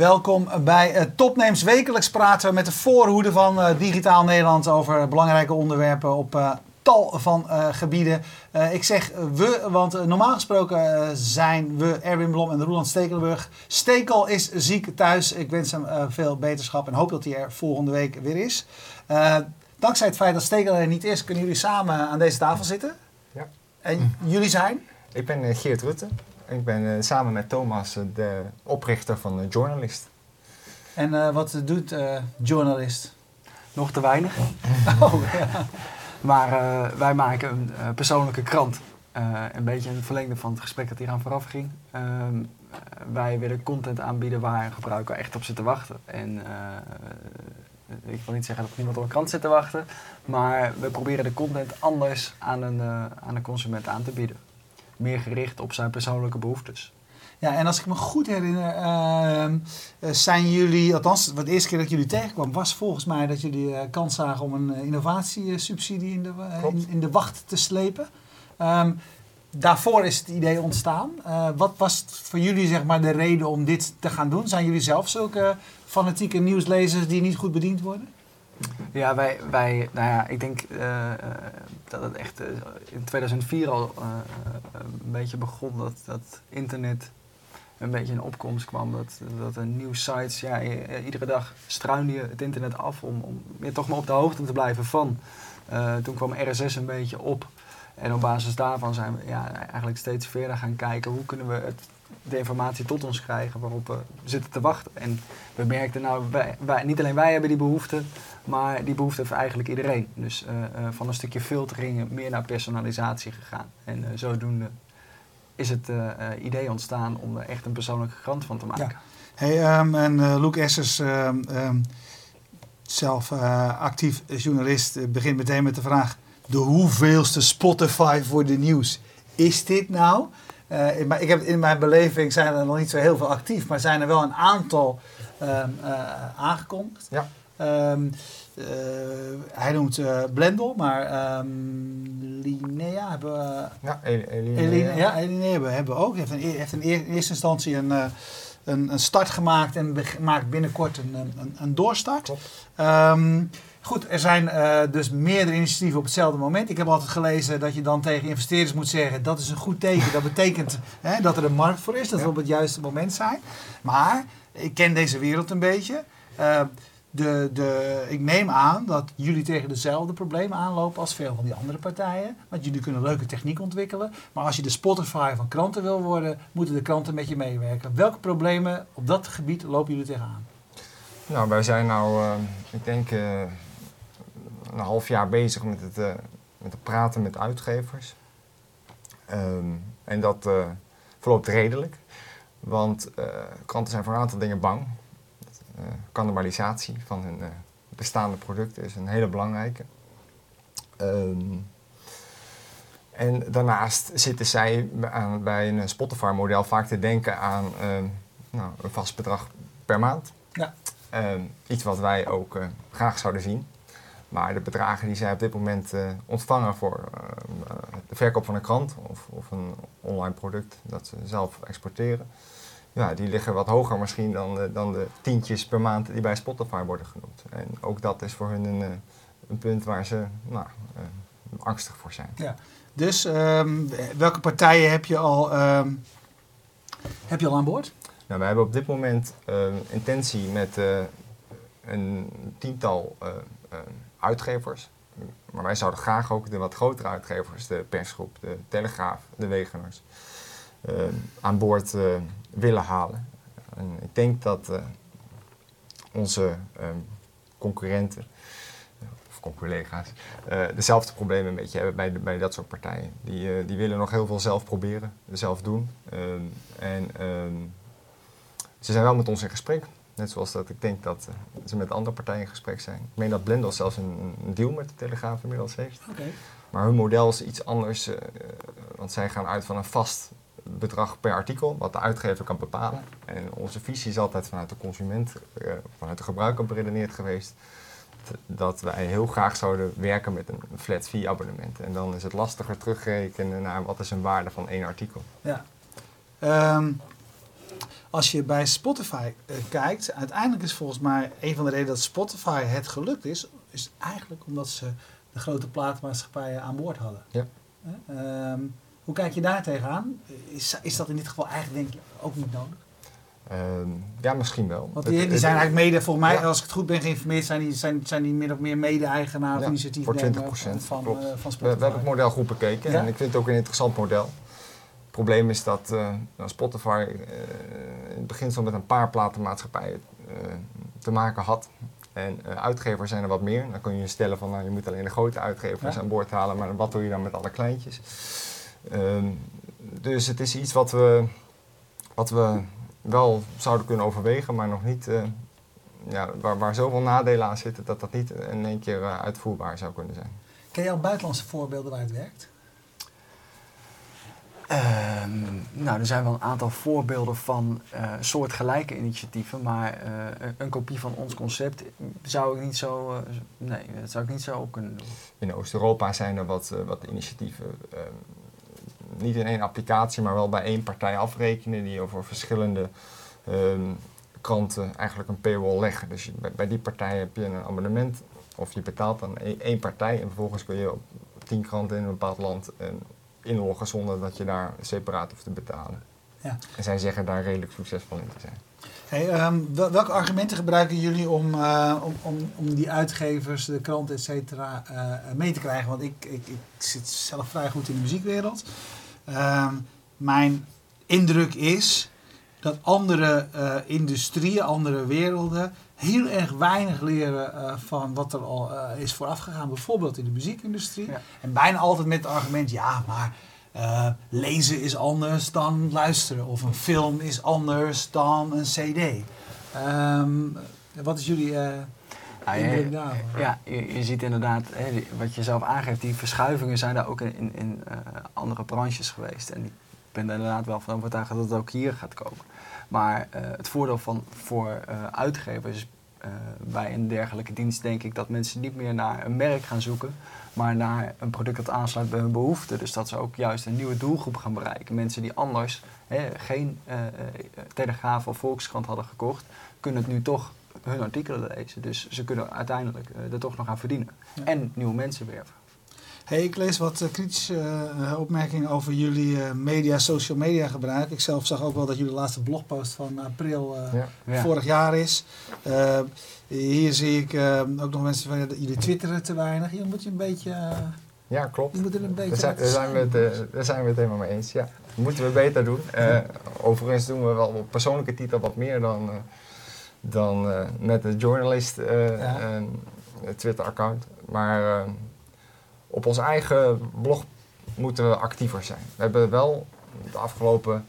Welkom bij uh, Topnames. Wekelijks praten we met de voorhoede van uh, Digitaal Nederland over belangrijke onderwerpen op uh, tal van gebieden. ik zeg we, want normaal gesproken zijn we Erwin Blom en Roland Stekelenburg. Stekel is ziek thuis. Ik wens hem veel beterschap en hoop dat hij er volgende week weer is. dankzij het feit dat Stekel er niet is, kunnen jullie samen aan deze tafel zitten. Ja. En jullie zijn? Ik ben Geert Rutte. Ik ben uh, samen met Thomas uh, de oprichter van uh, Journalist. En wat doet Journalist? Nog te weinig. oh, ja. Maar wij maken een persoonlijke krant. een beetje een verlengde van het gesprek dat hier aan vooraf ging. Ehm, wij willen content aanbieden waar een gebruiker echt op zit te wachten. En ik wil niet zeggen dat niemand op een krant zit te wachten. Maar we proberen de content anders aan een, aan een consument aan te bieden meer gericht op zijn persoonlijke behoeftes. Ja, en als ik me goed herinner, uh, zijn jullie, althans, de eerste keer dat jullie tegenkwam, was volgens mij dat jullie uh, kans zagen om een innovatiesubsidie in de, in, in, de wacht te slepen. Um, daarvoor is het idee ontstaan. wat was voor jullie zeg maar, de reden om dit te gaan doen? Zijn jullie zelf zulke fanatieke nieuwslezers die niet goed bediend worden? Ja, wij, wij, nou ja, ik denk dat het echt uh, in 2004 al uh, een beetje begon dat, dat internet een beetje in opkomst kwam. Dat, dat er nieuwe sites, ja, iedere dag struinde je het internet af om, om toch maar op de hoogte te blijven van. toen kwam RSS een beetje op. En op basis daarvan zijn we ja, eigenlijk steeds verder gaan kijken hoe kunnen we het de informatie tot ons krijgen waarop we zitten te wachten. En we merkten nou, wij, niet alleen wij hebben die behoefte, maar die behoefte heeft eigenlijk iedereen. Dus uh, uh, van een stukje filtering meer naar personalisatie gegaan. En uh, zodoende is het idee ontstaan om er echt een persoonlijke krant van te maken. Ja. Hey, um, en Luke Essers, um, um, zelf actief journalist, begint meteen met de vraag: de hoeveelste Spotify voor de nieuws is dit nou? Uh, in, ik heb, in mijn beleving zijn er nog niet zo heel veel actief, maar zijn er wel een aantal um, uh, aangekondigd. Ja. Um, uh, hij noemt Blendel, maar um, Linea hebben we. Ja, Elinea. ja, Elinea hebben we ook. Hij heeft, een, heeft in eerste instantie een, een, een, start gemaakt en maakt binnenkort een, een, een doorstart. Goed, er zijn uh, dus meerdere initiatieven op hetzelfde moment. Ik heb altijd gelezen dat je dan tegen investeerders moet zeggen: dat is een goed teken. Dat betekent hè, dat er een markt voor is, dat we op het juiste moment zijn. Maar ik ken deze wereld een beetje. Uh, de, de, ik neem aan dat jullie tegen dezelfde problemen aanlopen als veel van die andere partijen. Want jullie kunnen leuke techniek ontwikkelen. Maar als je de Spotify van kranten wil worden, moeten de kranten met je meewerken. Welke problemen op dat gebied lopen jullie tegenaan? Nou, wij zijn nou, uh, ik denk een half jaar bezig met het, uh, met het praten met uitgevers. Um, en dat uh, verloopt redelijk. Want uh, kranten zijn voor een aantal dingen bang. cannibalisatie van hun bestaande producten is een hele belangrijke. Um, en daarnaast zitten zij aan, bij een Spotify-model vaak te denken aan nou, een vast bedrag per maand. Ja. Um, iets wat wij ook graag zouden zien. Maar de bedragen die zij op dit moment uh, ontvangen voor uh, de verkoop van een krant of, of, een online product dat ze zelf exporteren, ja, die liggen wat hoger misschien dan de, dan de tientjes per maand die bij Spotify worden genoemd. En ook dat is voor hun een, een punt waar ze nou, angstig voor zijn. Ja. Dus um, welke partijen heb je al, um, heb je al aan boord? Nou, we hebben op dit moment intentie met een tiental uitgevers. Maar wij zouden graag ook de wat grotere uitgevers, de persgroep, de Telegraaf, de Wegeners, uh, aan boord uh, willen halen. En ik denk dat uh, onze um, concurrenten, of collega's, dezelfde problemen een beetje hebben bij, dat soort partijen. Die, die willen nog heel veel zelf proberen, zelf doen. Um, en um, ze zijn wel met ons in gesprek. Net zoals dat ik denk dat uh, ze met andere partijen in gesprek zijn. Ik meen dat Blendel zelfs een, een, deal met de Telegraaf inmiddels heeft. Okay. Maar hun model is iets anders, uh, want zij gaan uit van een vast bedrag per artikel, wat de uitgever kan bepalen. En onze visie is altijd vanuit de consument, uh, vanuit de gebruiker beredeneerd geweest, dat wij heel graag zouden werken met een flat fee abonnement. En dan is het lastiger terugrekenen naar wat is een waarde van één artikel. Ja. Um, als je bij Spotify eh, kijkt, uiteindelijk is volgens mij een van de redenen dat Spotify het gelukt is, is eigenlijk omdat ze de grote platenmaatschappijen aan boord hadden. Ja. Eh, ehm, hoe kijk je daar tegenaan? Is, is dat in dit geval eigenlijk denk je ook niet nodig? Ehm, ja, misschien wel. Want die, zijn eigenlijk mede, volgens mij, Ja. als ik het goed ben geïnformeerd, zijn die, zijn, zijn die min of meer mede-eigenaar Ja, initiatief voor nemer 20%, van, klopt. eh, van We, Spotify. we hebben het model goed bekeken Ja. en ik vind het ook een interessant model. Het probleem is dat eh, nou, Spotify eh, in het beginsel met een paar platenmaatschappijen eh, te maken had. En uitgevers zijn er wat meer. Dan kun je stellen van nou, je moet alleen de grote uitgevers Ja. aan boord halen, maar wat doe je dan met alle kleintjes? Ehm, dus het is iets wat we, wat we wel zouden kunnen overwegen, maar nog niet. ja, waar, waar zoveel nadelen aan zitten dat dat niet in één keer uitvoerbaar zou kunnen zijn. Ken je al buitenlandse voorbeelden waar het werkt? Ehm, nou, er zijn wel een aantal voorbeelden van eh, soortgelijke initiatieven, maar eh, een- kopie van ons concept zou ik niet zo, eh, nee, dat zou ik niet zo kunnen doen. In Oost-Europa zijn er wat, wat initiatieven. ehm, niet in één applicatie, maar wel bij één partij afrekenen die over verschillende ehm, kranten eigenlijk een paywall leggen. Dus bij, die partij heb je een abonnement of je betaalt aan één, partij en vervolgens kun je op tien kranten in een bepaald land inloggen zonder dat je daar separaat hoeft te betalen. Ja. En zij zeggen daar redelijk succesvol in te zijn. Hey, ehm, wel- welke argumenten gebruiken jullie om, eh, om, om, om die uitgevers, de kranten, et cetera, eh, mee te krijgen? Want ik, ik, ik zit zelf vrij goed in de muziekwereld. Ehm, mijn indruk is dat andere eh, industrieën, andere werelden heel erg weinig leren eh, van wat er al eh, is voorafgegaan. Bijvoorbeeld in de muziekindustrie. Ja. En bijna altijd met het argument, ja, maar lezen is anders dan luisteren. Of een film is anders dan een cd. Ehm, wat is jullie Nou, je- indruk daarvan? Ja, je, je ziet inderdaad, hè, die- wat je zelf aangeeft, die verschuivingen zijn daar ook in, in, in andere branches geweest. En ik ben er inderdaad wel van overtuigd dat het ook hier gaat komen. Maar eh, het voordeel van, voor eh, uitgevers eh, bij een dergelijke dienst denk ik dat mensen niet meer naar een merk gaan zoeken, maar naar een product dat aansluit bij hun behoeften. Dus dat ze ook juist een nieuwe doelgroep gaan bereiken. Mensen die anders hè, geen eh, Telegraaf of Volkskrant hadden gekocht, kunnen het nu toch hun artikelen lezen. Dus ze kunnen uiteindelijk eh, er toch nog aan verdienen. Ja. En nieuwe mensen werven. Hey, ik lees wat eh, kritische eh, opmerkingen over jullie eh, media, social media gebruik. Ik zelf zag ook wel dat jullie laatste blogpost van april Ja. Ja. vorig jaar is. Hier zie ik ook nog mensen van jullie twitteren te weinig. Je moet je een beetje, Ja, klopt. je moet er een beetje Daar zijn, daar, zijn we het, zijn. daar zijn we het helemaal mee eens. Ja. Dat moeten we beter doen. Overigens doen we wel op persoonlijke titel wat meer dan, dan met de journalist Ja. eh, Twitter-account. Maar op ons eigen blog moeten we actiever zijn. We hebben wel de afgelopen,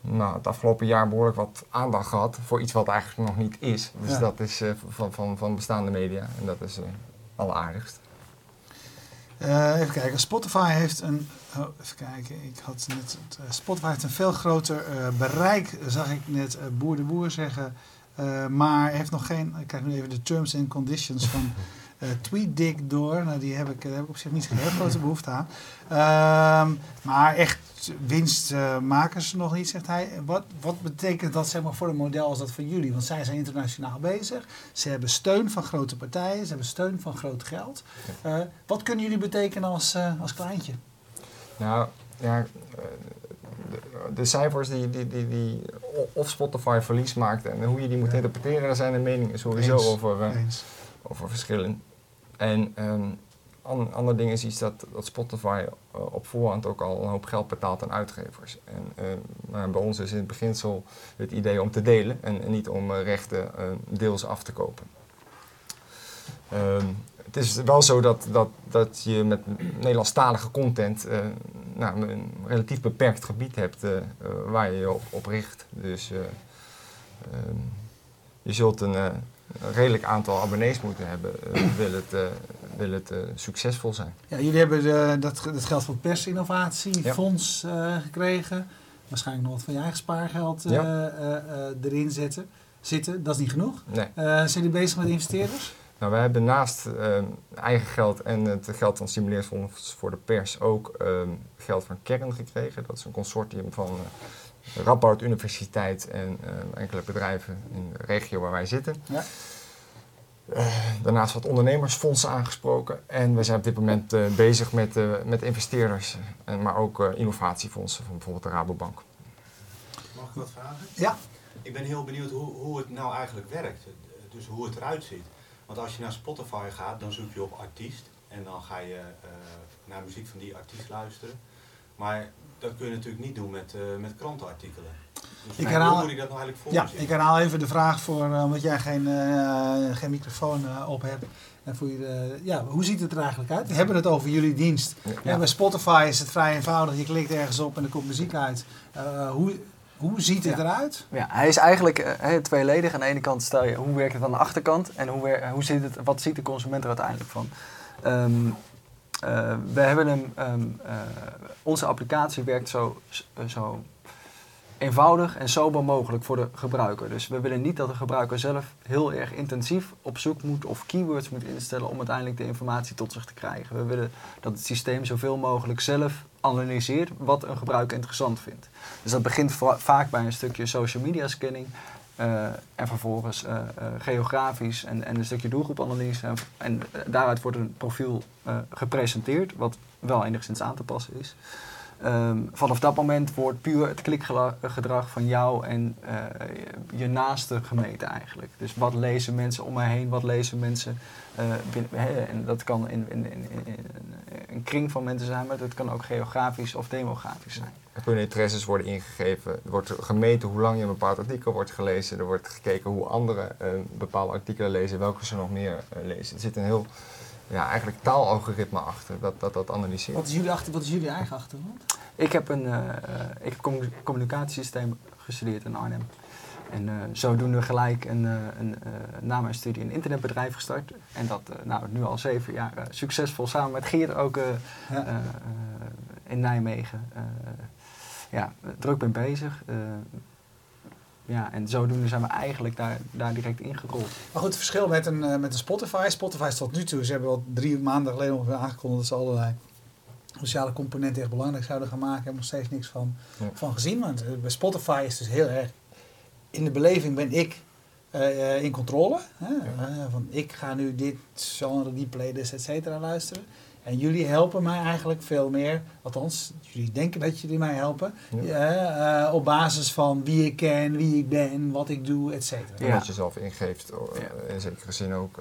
nou, het afgelopen jaar behoorlijk wat aandacht gehad voor iets wat eigenlijk nog niet is. Dus Ja. dat is eh, van, van, van bestaande media. En dat is eh alleraardigst. Eh, even kijken. Spotify heeft een. Oh, even kijken. Ik had net. Spotify heeft een veel groter bereik, zag ik net Boer de Boer zeggen. Maar heeft nog geen. Ik krijg nu even de terms and conditions van eh TweetDick door. Nou, die heb ik, daar heb ik op zich niet zo'n heel grote behoefte aan. Ehm, maar echt winst maken ze nog niet, zegt hij. Wat, wat betekent dat zeg maar, voor een model als dat van jullie? Want zij zijn internationaal bezig. Ze hebben steun van grote partijen. Ze hebben steun van groot geld. Eh, wat kunnen jullie betekenen als, eh, als kleintje? Nou, ja, de, de cijfers die, die, die, die of Spotify verlies maakt en hoe je die moet Ja. interpreteren, daar zijn de meningen sowieso Eens. over, over verschillen. En een an, ander ding is iets dat, dat Spotify eh, op voorhand ook al een hoop geld betaalt aan uitgevers. En maar bij ons is in het beginsel het idee om te delen en, niet om eh, rechten eh, deels af te kopen. Ehm, het is wel zo dat, dat, dat je met Nederlandstalige content eh, nou, een relatief beperkt gebied hebt waar je je op, richt. Dus ehm, je zult een, een redelijk aantal abonnees moeten hebben, eh, wil het, eh, wil het eh, succesvol zijn. Ja, jullie hebben de, dat, dat geld van persinnovatiefonds gekregen. Waarschijnlijk nog wat van je eigen spaargeld Ja. erin zetten, zitten. Dat is niet genoeg. Nee. Zijn jullie bezig met investeerders? Nou, we hebben naast eh, eigen geld en het geld van Stimuleringsfonds voor de pers ook eh, geld van Kern gekregen. Dat is een consortium van Radboud Universiteit en eh, enkele bedrijven in de regio waar wij zitten. Ja. Eh, daarnaast wat ondernemersfondsen aangesproken. En we zijn op dit moment eh, bezig met, eh, met investeerders, en maar ook eh, innovatiefondsen van bijvoorbeeld de Rabobank. Mag ik wat vragen? Ja. Ik ben heel benieuwd hoe, hoe het nou eigenlijk werkt. Dus hoe het eruit ziet. Want als je naar Spotify gaat, dan zoek je op artiest. En dan ga je eh, naar muziek van die artiest luisteren. Maar dat kun je natuurlijk niet doen met, eh, met krantenartikelen. Dus Ik hoe herhaal- moet ik dat nou eigenlijk voor Ja, ik herhaal even de vraag voor, eh, omdat jij geen, eh, geen microfoon op hebt. En voor je, eh, ja, hoe ziet het er eigenlijk uit? We hebben het over jullie dienst. Ja. Ja, bij Spotify is het vrij eenvoudig. Je klikt ergens op en er komt muziek uit. Eh, hoe, hoe ziet het Ja. eruit? Ja, hij is eigenlijk hè, tweeledig. Aan de ene kant stel je hoe werkt het aan de achterkant en hoe, wer- hoe ziet het, wat ziet de consument er uiteindelijk van. Ehm, eh, we hebben hem, ehm, eh, onze applicatie werkt zo, eh, zo eenvoudig en sober mogelijk voor de gebruiker. Dus we willen niet dat de gebruiker zelf heel erg intensief op zoek moet of keywords moet instellen om uiteindelijk de informatie tot zich te krijgen. We willen dat het systeem zoveel mogelijk zelf analyseert wat een gebruiker interessant vindt. Dus dat begint va- vaak bij een stukje social media scanning. Eh, en vervolgens eh, eh, geografisch en, en een stukje doelgroepanalyse. En, en daaruit wordt een profiel gepresenteerd, wat wel enigszins aan te passen is. Ehm, vanaf dat moment wordt puur het klikgedrag van jou en je- naaste gemeten eigenlijk. Dus wat lezen mensen om mij heen, wat lezen mensen binnen, en dat kan in, in- in een kring van mensen zijn, maar dat kan ook geografisch of demografisch zijn. Er kunnen interesses worden ingegeven. Er wordt gemeten hoe lang je een bepaald artikel wordt gelezen. Er wordt gekeken hoe anderen eh, bepaalde artikelen lezen, welke ze nog meer eh, lezen. Er zit een heel ja, eigenlijk taalalgoritme achter dat dat, dat analyseert. Wat is jullie, achter, wat is jullie eigen achtergrond? Ik heb een eh, ik heb commu- communicatiesysteem gestudeerd in Arnhem. En eh, zodoende gelijk een, eh, een, eh, na mijn studie een internetbedrijf gestart. En dat nou, nu al zeven jaar succesvol samen met Geert ook Ja. in Nijmegen. ja, druk ben bezig. ja, en zodoende zijn we eigenlijk daar, daar direct ingerold. Maar goed, het verschil met een, met een Spotify. Spotify is tot nu toe, ze hebben al drie maanden geleden ongeveer aangekondigd dat ze allerlei sociale componenten echt belangrijk zouden gaan maken. Ik heb nog steeds niks van, Ja. van gezien. Want bij Spotify is het dus heel erg, in de beleving ben ik eh, eh, in controle. Hè? Eh, van ik ga nu dit genre, die playlist, et cetera luisteren. En jullie helpen mij eigenlijk veel meer, althans, jullie denken dat jullie mij helpen, Ja. op basis van wie ik ken, wie ik ben, wat ik doe, et cetera. En Ja. wat je zelf ingeeft, Ja. in zekere zin ook.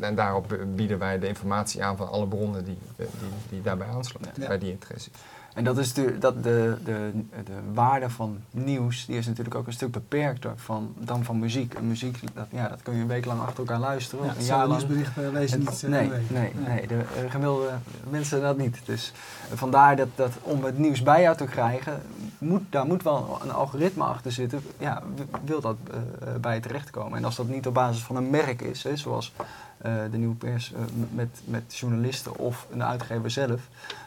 en daarop bieden wij de informatie aan van alle bronnen die, die, die daarbij aansluiten, Ja. bij die interesses. En dat is de, dat de, de, de waarde van nieuws, die is natuurlijk ook een stuk beperkter van, dan van muziek. En muziek, dat, ja, dat kun je een week lang achter elkaar luisteren, Ja, een jaar lang. nieuwsberichten lezen En- niet. eh, nee, week. nee, nee, de eh, gemiddelde mensen dat niet. Dus eh, vandaar dat, dat om het nieuws bij jou te krijgen, moet, daar moet wel een algoritme achter zitten. Ja, wil dat eh, eh, bij je terechtkomen. En als dat niet op basis van een merk is, hè, zoals eh, de nieuwe pers eh, met, met journalisten of een uitgever zelf,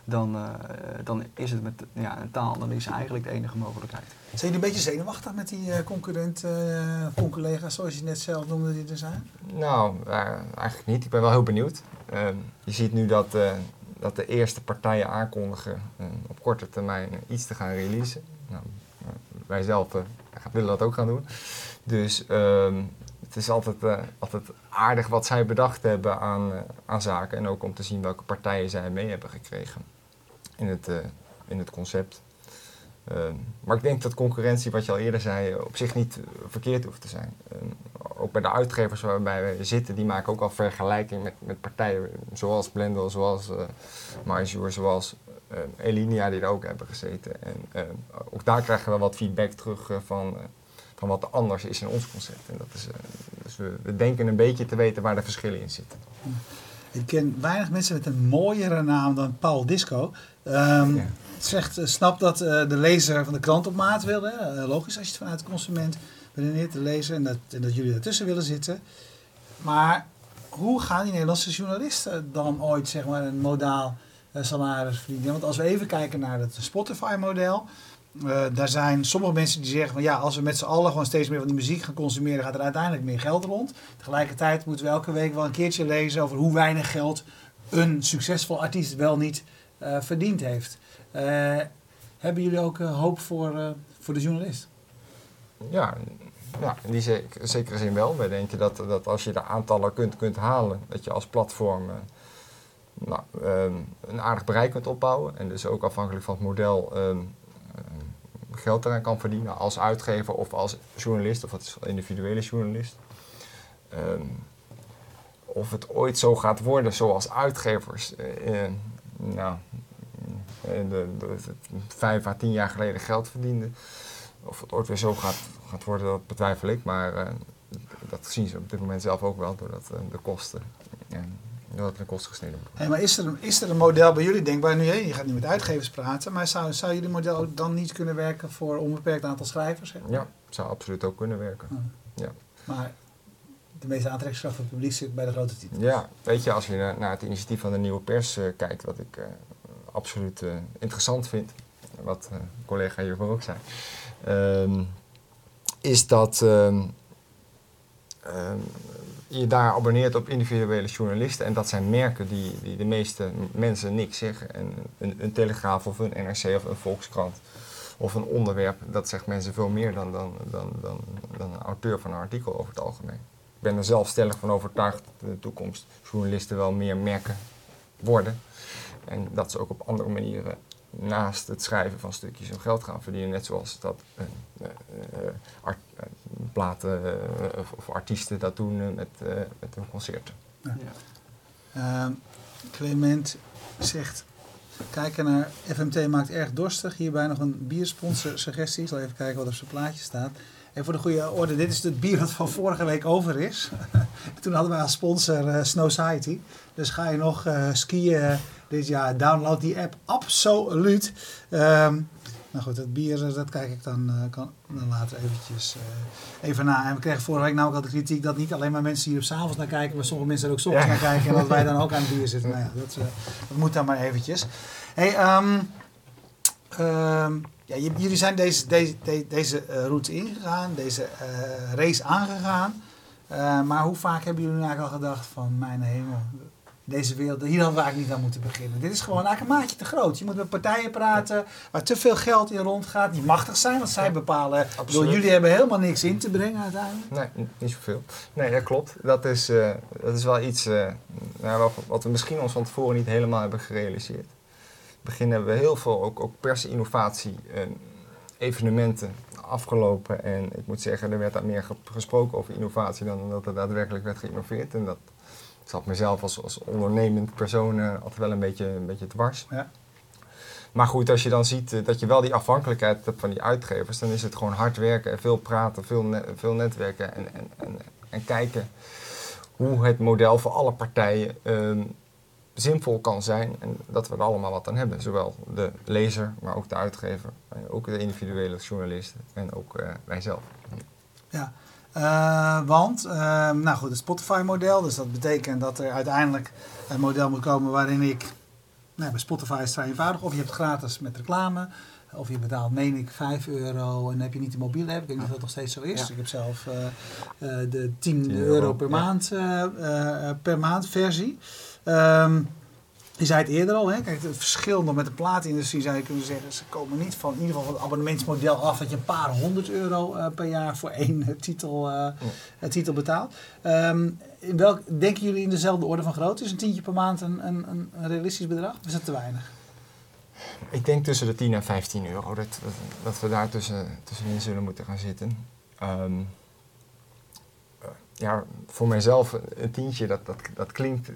dan, eh, dan is het met ja, een taalanalyse eigenlijk de enige mogelijkheid. Zijn jullie een beetje zenuwachtig met die eh concurrent, eh conculega's, zoals je net zelf noemde, die er zijn? Nou, eh, eigenlijk niet. Ik ben wel heel benieuwd. Ehm, je ziet nu dat, eh, dat de eerste partijen aankondigen eh, op korte termijn iets te gaan releasen. Nou, eh, wij zelf eh, willen dat ook gaan doen. Dus ehm, het is altijd, eh, altijd aardig wat zij bedacht hebben aan, eh, aan zaken. En ook om te zien welke partijen zij mee hebben gekregen in het, eh, in het concept. Ehm, maar ik denk dat concurrentie, wat je al eerder zei, op zich niet verkeerd hoeft te zijn. Ehm, ook bij de uitgevers waarbij we zitten, die maken ook al vergelijking met, met partijen zoals Blendel, zoals uh, zoals Elinia die er ook hebben gezeten. En uh, ook daar krijgen we wat feedback terug van, van wat er anders is in ons concept. En dat is, uh, dus we, we, denken een beetje te weten waar de verschillen in zitten. Ik ken weinig mensen met een mooiere naam dan Paul Disco. Um, ja. zegt, uh, snap dat uh, de lezer van de krant op maat wil. Hè? Uh, logisch als je het vanuit de consument beredeneert te lezen en dat, en dat jullie daartussen willen zitten. Maar hoe gaan die Nederlandse journalisten dan ooit zeg maar, een modaal uh, salaris verdienen? Want als we even kijken naar het Spotify-model. Uh, daar zijn sommige mensen die zeggen van ja, als we met z'n allen gewoon steeds meer van die muziek gaan consumeren, gaat er uiteindelijk meer geld rond. Tegelijkertijd moeten we elke week wel een keertje lezen over hoe weinig geld een succesvol artiest wel niet uh, verdiend heeft. Uh, hebben jullie ook eh, hoop voor, eh, voor de journalist? Ja, ja in die zek- zekere zin wel. Wij denken dat, dat als je de aantallen kunt, kunt halen, dat je als platform eh, nou, ehm, een aardig bereik kunt opbouwen. En dus ook afhankelijk van het model ehm, geld eraan kan verdienen als uitgever of als journalist of als individuele journalist. Ehm, of het ooit zo gaat worden zoals uitgevers, eh, eh, nou, eh, de, vijf à tien jaar geleden geld verdienden. Of het ooit weer zo gaat, gaat worden, dat betwijfel ik. Maar eh, dat zien ze op dit moment zelf ook wel, doordat eh, de kosten, en doordat er de kosten gesneden worden. Hey, maar is er, een, is er een model bij jullie denkbaar nu? hè, Je gaat niet met uitgevers praten, maar zou, zou jullie model dan niet kunnen werken voor een onbeperkt aantal schrijvers? Zeg? Ja, zou absoluut ook kunnen werken. Maar de meeste aantrekkingskracht van het publiek zit bij de grote titels. Ja, weet je, als je naar, naar het initiatief van de nieuwe pers eh, kijkt, wat ik eh, absoluut eh, interessant vind, wat een collega hiervoor ook zei, ehm, is dat ehm, ehm, je daar abonneert op individuele journalisten en dat zijn merken die, die de meeste mensen niks zeggen. En een, een Telegraaf of een NRC of een Volkskrant of een onderwerp, dat zegt mensen veel meer dan, dan, dan, dan, dan een auteur van een artikel over het algemeen. Ik ben er zelf stellig van overtuigd dat de toekomst journalisten wel meer merken worden. En dat ze ook op andere manieren naast het schrijven van stukjes hun geld gaan verdienen. Net zoals dat art- eh, platen eh, of, of artiesten dat doen eh, met, eh, met hun concerten. Ja. Ehm, Clement zegt, kijken naar FMT maakt erg dorstig. Hierbij nog een biersponsor suggestie. Ik zal even kijken wat op zijn plaatje staat. En voor de goede orde, dit is het bier dat van vorige week over is. Toen hadden wij als sponsor eh, Snow Society. Dus ga je nog eh, skiën dit jaar, download die app absoluut. Ehm, nou goed, dat bier, eh, dat kijk ik dan, eh, kan, dan later eventjes eh, even na. En we kregen vorige week namelijk al de kritiek dat niet alleen maar mensen hier op s'avonds naar kijken, maar sommige mensen er ook 's ochtends Ja. naar kijken en dat wij dan ook aan het bier zitten. Nou ja, dat, dat moet dan maar eventjes. Hey, ehm, ehm, ja, jullie zijn deze, deze, de- deze route ingegaan, deze race aangegaan. Maar hoe vaak hebben jullie nu eigenlijk al gedacht van mijn hemel, deze wereld, hier hadden we eigenlijk niet aan moeten beginnen. Dit is gewoon eigenlijk een maatje te groot. Je moet met partijen praten waar te veel geld in rondgaat, die machtig zijn, want zij bepalen. Jullie hebben helemaal niks in te brengen uiteindelijk. Nee, niet zoveel. Nee, dat klopt. Dat is, eh, dat is wel iets eh, nou, wat, wat we misschien ons van tevoren niet helemaal hebben gerealiseerd. In het begin hebben we heel veel ook, ook persinnovatie, eh, evenementen afgelopen. En ik moet zeggen, er werd daar meer ge- gesproken over innovatie dan dat er daadwerkelijk werd geïnnoveerd. En dat zat mezelf als, als ondernemend persoon eh, altijd wel een beetje, een beetje dwars. Ja. Maar goed, als je dan ziet eh, dat je wel die afhankelijkheid hebt van die uitgevers, dan is het gewoon hard werken en veel praten, veel, ne- veel netwerken en, en, en, en kijken hoe het model voor alle partijen ehm, zinvol kan zijn en dat we er allemaal wat aan hebben. Zowel de lezer, maar ook de uitgever, ook de individuele journalisten en ook eh, wij zelf. Ja, Eh, want, eh, nou goed, het Spotify-model. Dus dat betekent dat er uiteindelijk een model moet komen waarin ik. Nou, bij Spotify is het vrij eenvoudig. Of je hebt gratis met reclame. Of je betaalt, meen ik, 5 euro en heb je niet de mobiele app. Ik niet of dat nog steeds zo is. Ja. Ik heb zelf eh, eh, de 10 10 euro, euro, per, ja. maand, per maand versie. Ehm, je zei het eerder al, hè? Kijk, het verschil nog met de plaatindustrie zou je kunnen zeggen, ze komen niet van in ieder geval van het abonnementsmodel af dat je een paar honderd euro eh, per jaar voor één eh, titel, eh, titel betaalt. Ehm, in welk, denken jullie in dezelfde orde van grootte? Is een tientje per maand een, een, een, realistisch bedrag? Of is dat te weinig? Ik denk tussen de 10 en 15 euro dat, dat, dat we daar tussen, tussenin zullen moeten gaan zitten. Ehm, eh, ja, voor mijzelf een tientje, dat, dat, dat klinkt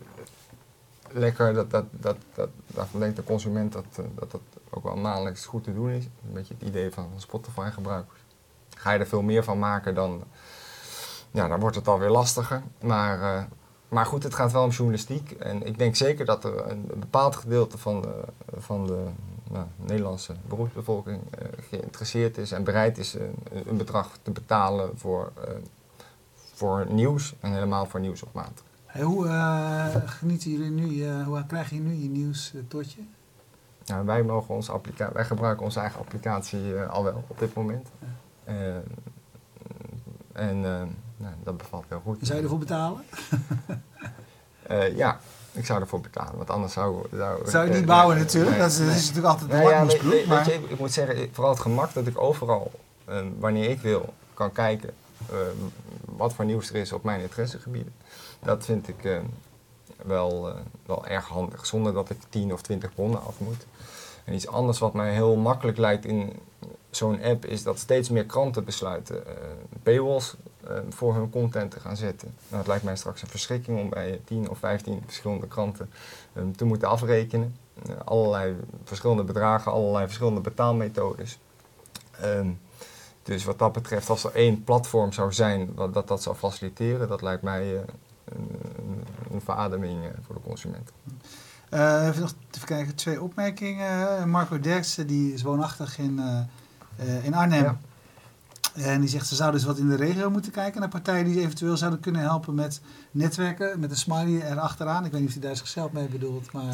lekker. Dat, dat, dat, dat, daarvan denkt de consument dat, eh, dat dat ook wel maandelijks goed te doen is. Een beetje het idee van Spotify gebruikers. Ga je er veel meer van maken, dan, ja, dan wordt het alweer lastiger. Maar, eh, maar goed, het gaat wel om journalistiek. En ik denk zeker dat er een bepaald gedeelte van de, van de nou, Nederlandse beroepsbevolking eh, geïnteresseerd is en bereid is een, een bedrag te betalen voor, voor nieuws en helemaal voor nieuws op maat. Hey, hoe eh, genieten jullie nu, eh, hoe krijg je nu je nieuws, eh, Totje? Nou, wij, mogen onze wij gebruiken onze eigen applicatie al wel op dit moment. En nou, dat bevalt heel goed. Zou je ervoor betalen? Ja, Ik zou ervoor betalen, want anders zou... Zou, Zou je eh, niet bouwen nee, natuurlijk, nee, dat, is, dat is natuurlijk altijd Nou ja, weet- maar- je, ik, moet zeggen, vooral het gemak dat ik overal, wanneer ik wil, kan kijken wat voor nieuws er is op mijn interessegebieden. Dat vind ik eh, wel, eh, wel erg handig, zonder dat ik 10 of 20 bronnen af moet. En iets anders wat mij heel makkelijk lijkt in zo'n app is dat steeds meer kranten besluiten eh, paywalls voor hun content te gaan zetten. Nou, het lijkt mij straks een verschrikking om bij 10 of 15 verschillende kranten eh, te moeten afrekenen. Allerlei verschillende bedragen, allerlei verschillende betaalmethodes. Ehm, dus wat dat betreft, als er één platform zou zijn wat dat, dat zou faciliteren, dat lijkt mij eh, een, een, verademing eh, voor de consument. Eh, even, nog, even kijken, twee opmerkingen. Marco Derksen, die is woonachtig in, in Arnhem. Ja. En die zegt, ze zouden dus wat in de regio moeten kijken naar partijen die eventueel zouden kunnen helpen met netwerken, met een smiley erachteraan. Ik weet niet of hij daar zichzelf mee bedoelt, maar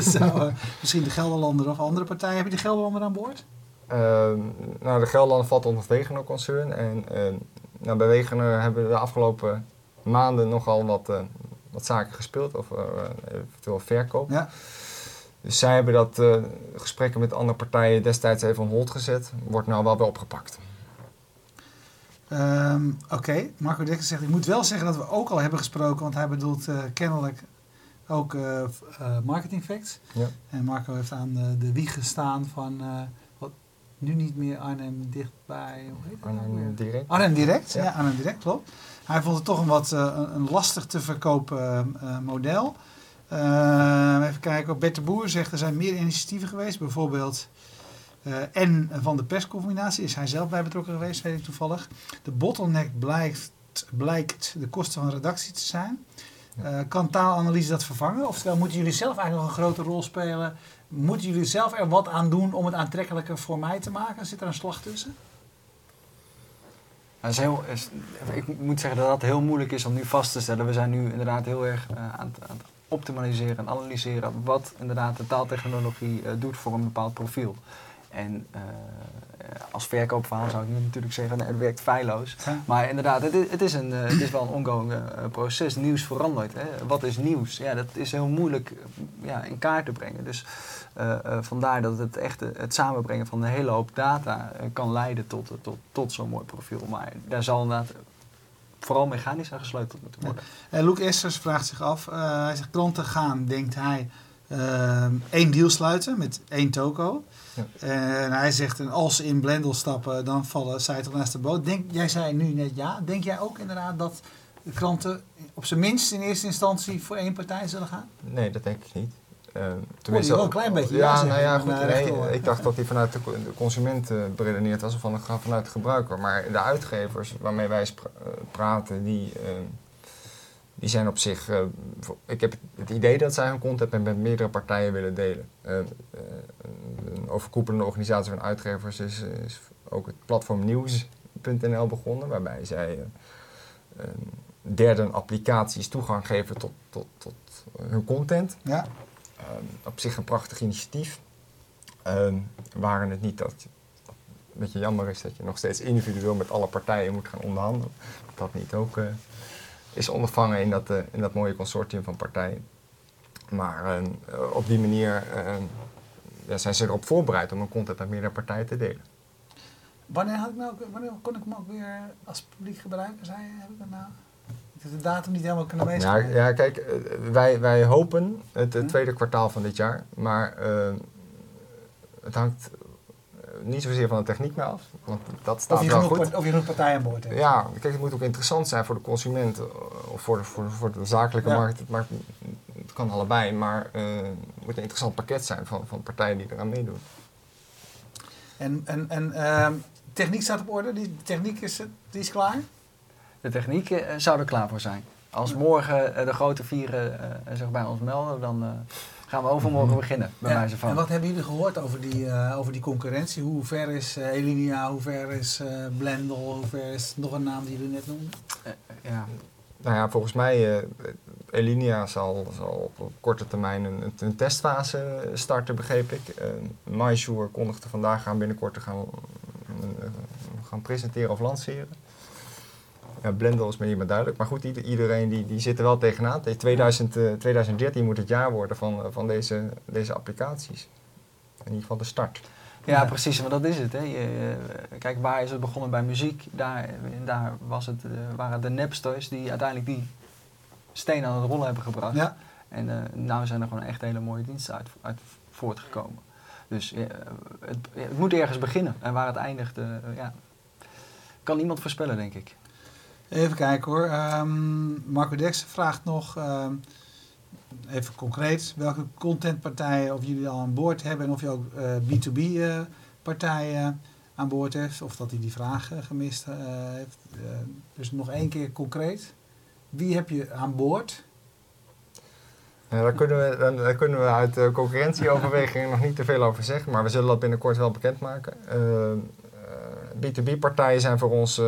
Zou misschien de Gelderlander of andere partijen. Heb je de Gelderlander aan boord? Ehm, nou, de Gelderland valt onder het Wegener-concern. En ehm, nou, bij Wegener hebben we de afgelopen maanden nogal wat, eh, wat zaken gespeeld over eh, eventueel verkoop. Ja. Dus zij hebben dat eh, gesprekken met andere partijen destijds even on hold gezet. Wordt nou wel weer opgepakt. Ehm, Oké, Marco Dekker zegt, ik moet wel zeggen dat we ook al hebben gesproken, want hij bedoelt kennelijk ook eh, marketing facts. Ja. En Marco heeft aan de, de wieg gestaan van nu niet meer Arnhem dichtbij, hoe heet nou? Arnhem direct. Arnhem Direct, ja. Ja. Arnhem Direct, klopt. Hij vond het toch een wat eh, een, een lastig te verkopen eh, model. Eh, even kijken, Bert de Boer zegt er zijn meer initiatieven geweest. Bijvoorbeeld en van de perscombinatie is hij zelf bij betrokken geweest, weet ik toevallig. De bottleneck blijkt, blijkt de kosten van redactie te zijn. Kan taalanalyse dat vervangen? Oftewel, moeten jullie zelf eigenlijk nog een grote rol spelen? Moeten jullie zelf er wat aan doen om het aantrekkelijker voor mij te maken? Zit er een slag tussen? Dat is ik moet zeggen dat dat heel moeilijk is om nu vast te stellen. We zijn nu inderdaad heel erg eh, aan het optimaliseren en analyseren wat inderdaad de taaltechnologie eh, doet voor een bepaald profiel. En eh, als verkoopverhaal zou ik nu natuurlijk zeggen, nee, het werkt feilloos. Ja. Maar inderdaad, het is, het is, een, eh, het is wel een ongoing eh, proces. Nieuws verandert. Hè. Wat is nieuws? Ja, dat is heel moeilijk eh, ja, in kaart te brengen. Dus eh, eh, vandaar dat het echt eh, het samenbrengen van een hele hoop data eh, kan leiden tot, tot, tot zo'n mooi profiel. Maar daar zal inderdaad vooral mechanisch aan gesleuteld moeten worden. Uh, Luke Essers vraagt zich af. eh, hij zegt klanten gaan, denkt hij, eh, één deal sluiten met één toko. Ja. En hij zegt, en als ze in Blendel stappen, dan vallen zij toch naast de boot. Denk, jij zei nu net ja. Denk jij ook inderdaad dat de klanten op zijn minst in eerste instantie voor één partij zullen gaan? Nee, dat denk ik niet. Uh, je wel een klein beetje ja nou ja, goed. Nee, ik dacht dat hij vanuit de, co- de consument eh, beredeneerd was of van, vanuit de gebruiker. Maar de uitgevers waarmee wij eh, praten, die, eh, die zijn op zich... eh, ik heb het idee dat zij hun content met, met meerdere partijen willen delen. Eh, eh, een overkoepelende organisatie van uitgevers is, is ook het platform nieuws.nl begonnen, waarbij zij eh, een derde applicaties toegang geven tot, tot, tot hun content. Ja. Op zich een prachtig initiatief. Waren het niet dat een beetje jammer is dat je nog steeds individueel met alle partijen moet gaan onderhandelen. Dat dat niet ook is ondervangen in dat, eh, in dat mooie consortium van partijen. Maar eh, op die manier ehm, ja, zijn ze erop voorbereid om een content met meerdere partijen te delen. Wanneer, had ik nou, ook- wanneer kon ik hem ook weer als publiek gebruiken? Zei, heb ik dat nou? Ik heb de datum niet helemaal kunnen Ja, meeschrijven. ja kijk, eh, wij, wij hopen het, het Hm? tweede kwartaal van dit jaar, maar het hangt eh, niet zozeer van de techniek meer af, want dat staat Of je, wel genoeg, goed. part- of je genoeg partijen aan boord hebt. Ja, kijk, het moet ook interessant zijn voor de consument eh, of voor de, voor, voor de zakelijke Ja. markt. Maar het kan allebei, maar eh, het moet een interessant pakket zijn van, van partijen die eraan meedoen. En, en, en ehm, techniek staat op orde? Die techniek is, het- die is klaar? De techniek eh, zou er klaar voor zijn. Als morgen eh, de grote vieren eh, zich bij ons melden, dan eh, gaan we overmorgen beginnen, bij Ja, wijze van. En wat hebben jullie gehoord over die, eh, over die concurrentie? Hoe ver is eh, Elinia, hoe ver is eh, Blendel, hoe ver is nog een naam die jullie net noemden? Ja. Nou ja, volgens mij, eh Elinia zal, zal op korte termijn een, een testfase starten, begreep ik. Uh, MySure kondigde vandaag aan binnenkort te gaan, gaan presenteren of lanceren. Ja, is me niet meer duidelijk. Maar goed, ieder- iedereen die, die zit er wel tegenaan. Tegen 2000, eh, 2013 moet het jaar worden van, eh, van deze, deze applicaties. In ieder geval de start. Ja, Ja. precies, maar dat is het. Hè. Je, eh, kijk, waar is het begonnen bij muziek? Daar, daar was het, eh, waren de Napsters die uiteindelijk die steen aan het rollen hebben gebracht. Ja. En eh nou zijn er gewoon echt hele mooie diensten uit, uit voortgekomen. Dus eh, het, het moet ergens beginnen. En waar het eindigt, eh, ja, kan niemand voorspellen, denk ik. Even kijken hoor. Ehm, Marco Dex vraagt nog, ehm, even concreet, welke contentpartijen of jullie al aan boord hebben en of je ook eh, B2B eh, partijen aan boord heeft, of dat hij die vraag eh, gemist eh, heeft. Eh, dus nog één keer concreet. Wie heb je aan boord? Ja, daar, kunnen we, daar, kunnen we uit uh, concurrentieoverwegingen nog niet te veel over zeggen. Maar we zullen dat binnenkort wel bekendmaken. Uh, B2B-partijen zijn voor ons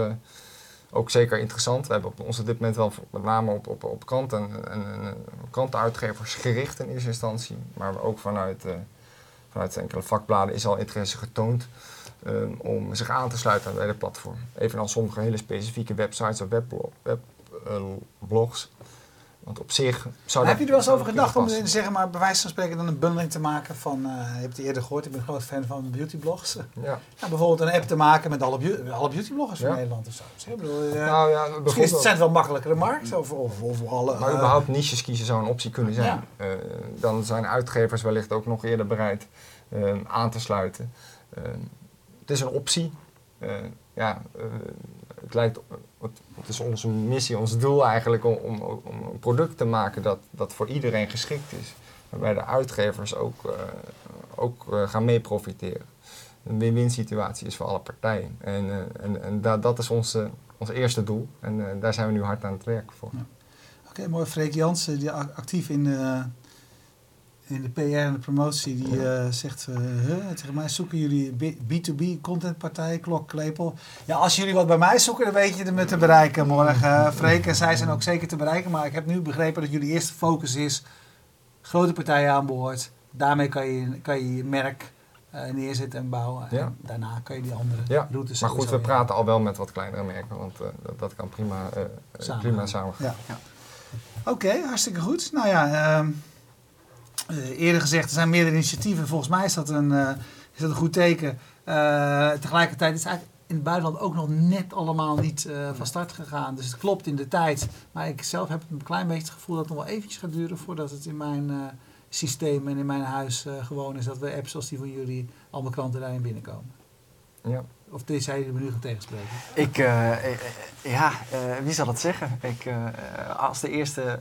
ook zeker interessant. We hebben op ons op dit moment wel met name op, op, op en, en, en krantenuitgevers gericht in eerste instantie. Maar ook vanuit, uh, vanuit enkele vakbladen is al interesse getoond um, om zich aan te sluiten bij de platform. Evenals sommige hele specifieke websites of webblogs. Want op zich zou Heb je er wel eens over gedacht om zeg maar, bij wijze van spreken dan een bundeling te maken van, uh, je hebt het eerder gehoord, ik ben een groot fan van beautyblogs. Ja. ja. bijvoorbeeld een app te maken met alle, alle beautybloggers van ja. Nederland of zo. Ik bedoel, uh, nou, ja, misschien is het zijn wel makkelijkere markt of, of, of alle... Maar überhaupt niches kiezen zou een optie kunnen zijn. Ja. Dan zijn uitgevers wellicht ook nog eerder bereid aan te sluiten. het is een optie. ja, het lijkt het is onze missie, ons doel eigenlijk om, om, om, een product te maken dat, dat voor iedereen geschikt is. Waarbij de uitgevers ook, uh, ook uh, gaan mee profiteren. Een win-win situatie is voor alle partijen. En, uh, en, en da, dat is ons, ons eerste doel. En daar zijn we nu hard aan het werken voor. Oké, mooi. Freek Jansen, die actief in de, in de PR en de promotie, die ja. zegt huh, tegen mij, zoeken jullie B2B contentpartijen, klok, klepel. Ja, als jullie wat bij mij zoeken, dan weet je me te bereiken morgen. Freek en zij zijn ook zeker te bereiken, maar ik heb nu begrepen dat jullie eerste focus is grote partijen aan boord. Daarmee kan je kan je, je merk uh, neerzetten en bouwen. Ja. En daarna kan je die andere ja. routes Maar goed, we praten al wel met wat kleinere merken, want uh, dat, dat, kan prima, uh, samen. prima samen gaan. Ja. ja. Oké, okay, hartstikke goed. Nou ja, uh, eerder gezegd, er zijn meerdere initiatieven. Volgens mij is dat een, uh, is dat een goed teken. Uh, tegelijkertijd is het eigenlijk in het buitenland ook nog net allemaal niet van start gegaan. Dus het klopt in de tijd. Maar ik zelf heb een klein beetje het gevoel dat het nog wel eventjes gaat duren voordat het in mijn systeem en in mijn huis gewoon is dat we apps zoals die van jullie allemaal klanten daarin binnenkomen. Ja. Of zijn jullie me nu gaan tegenspreken? Ik, uh, ja, uh, wie zal het zeggen? Ik, uh, als de eerste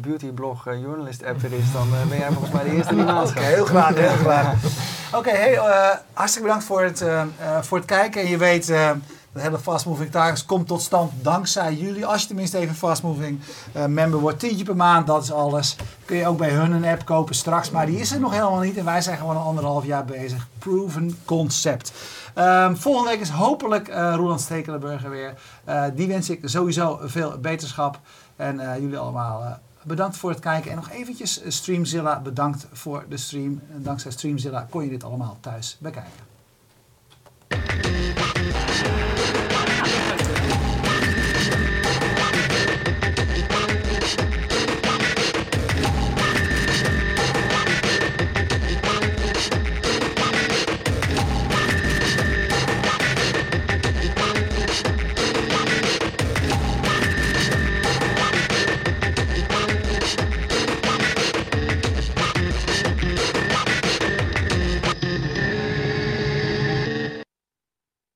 beautyblog journalist app er is, dan ben jij volgens mij de eerste die naast Oké, heel graag, heel graag. Oké, okay, hey, hartstikke bedankt voor het, voor het kijken. En je weet, de hele Fast Moving Targets komt tot stand dankzij jullie. Als je tenminste even Fast Moving member wordt, tientje per maand, dat is alles. Kun je ook bij hun een app kopen straks, maar die is er nog helemaal niet. En wij zijn gewoon een anderhalf jaar bezig. Proven concept. Um, volgende week is hopelijk uh, Roland Stekelenburger weer. Uh, die wens ik sowieso veel beterschap. En jullie allemaal bedankt voor het kijken. En nog eventjes Streamzilla bedankt voor de stream. En dankzij Streamzilla kon je dit allemaal thuis bekijken.